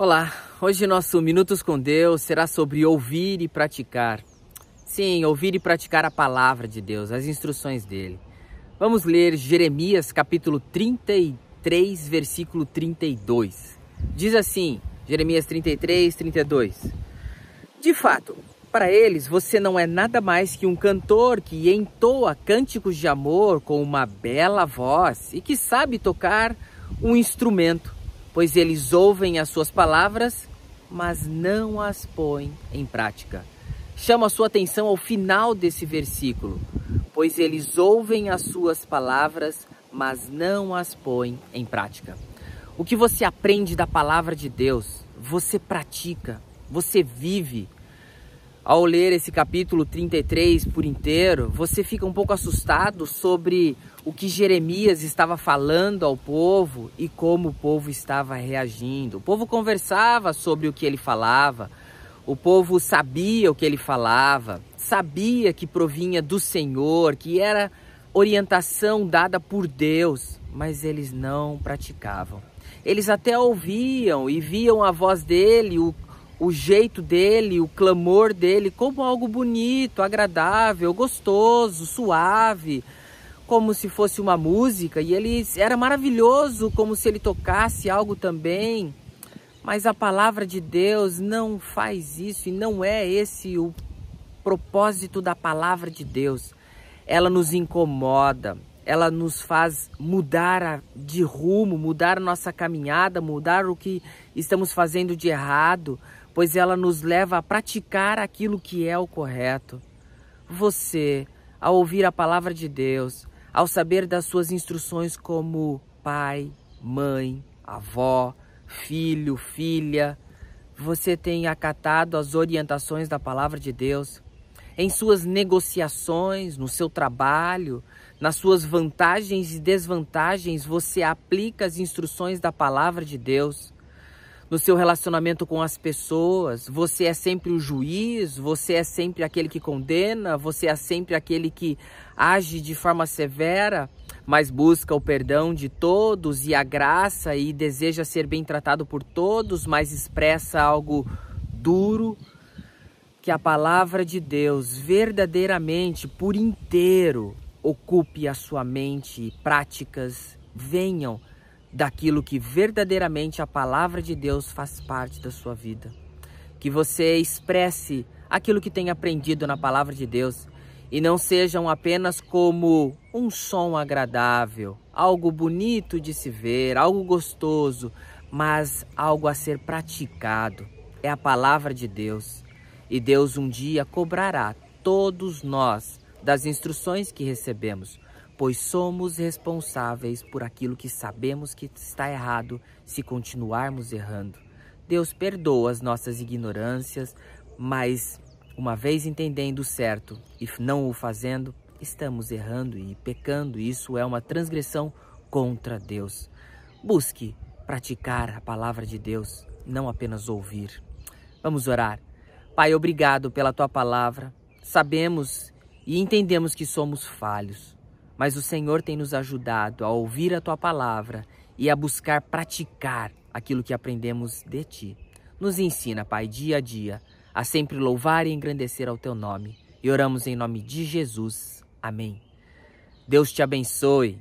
Olá, hoje nosso Minutos com Deus será sobre ouvir e praticar. Sim, ouvir e praticar a palavra de Deus, as instruções dele. Vamos ler Jeremias capítulo 33, versículo 32. Diz assim, Jeremias 33, 32. De fato, para eles você não é nada mais que um cantor que entoa cânticos de amor com uma bela voz e que sabe tocar um instrumento pois eles ouvem as suas palavras, mas não as põem em prática. Chama a sua atenção ao final desse versículo, pois eles ouvem as suas palavras, mas não as põem em prática. O que você aprende da palavra de Deus, você pratica, você vive, ao ler esse capítulo 33 por inteiro, você fica um pouco assustado sobre o que Jeremias estava falando ao povo e como o povo estava reagindo. O povo conversava sobre o que ele falava, o povo sabia o que ele falava, sabia que provinha do Senhor, que era orientação dada por Deus, mas eles não praticavam. Eles até ouviam e viam a voz dele, o o jeito dele, o clamor dele como algo bonito, agradável, gostoso, suave, como se fosse uma música, e ele era maravilhoso, como se ele tocasse algo também. Mas a palavra de Deus não faz isso e não é esse o propósito da palavra de Deus. Ela nos incomoda, ela nos faz mudar de rumo, mudar nossa caminhada, mudar o que estamos fazendo de errado, pois ela nos leva a praticar aquilo que é o correto. Você, ao ouvir a palavra de Deus, ao saber das suas instruções como pai, mãe, avó, filho, filha, você tem acatado as orientações da palavra de Deus em suas negociações, no seu trabalho, nas suas vantagens e desvantagens, você aplica as instruções da palavra de Deus no seu relacionamento com as pessoas. Você é sempre o juiz, você é sempre aquele que condena, você é sempre aquele que age de forma severa, mas busca o perdão de todos e a graça e deseja ser bem tratado por todos, mas expressa algo duro. Que a palavra de Deus verdadeiramente, por inteiro, ocupe a sua mente práticas venham daquilo que verdadeiramente a palavra de Deus faz parte da sua vida. Que você expresse aquilo que tem aprendido na palavra de Deus e não sejam apenas como um som agradável, algo bonito de se ver, algo gostoso, mas algo a ser praticado. É a palavra de Deus. E Deus um dia cobrará todos nós das instruções que recebemos pois somos responsáveis por aquilo que sabemos que está errado se continuarmos errando. Deus perdoa as nossas ignorâncias, mas uma vez entendendo certo e não o fazendo, estamos errando e pecando, e isso é uma transgressão contra Deus. Busque praticar a palavra de Deus, não apenas ouvir. Vamos orar. Pai, obrigado pela tua palavra. Sabemos e entendemos que somos falhos mas o Senhor tem nos ajudado a ouvir a tua palavra e a buscar praticar aquilo que aprendemos de ti. Nos ensina, Pai, dia a dia, a sempre louvar e engrandecer ao teu nome. E oramos em nome de Jesus. Amém. Deus te abençoe.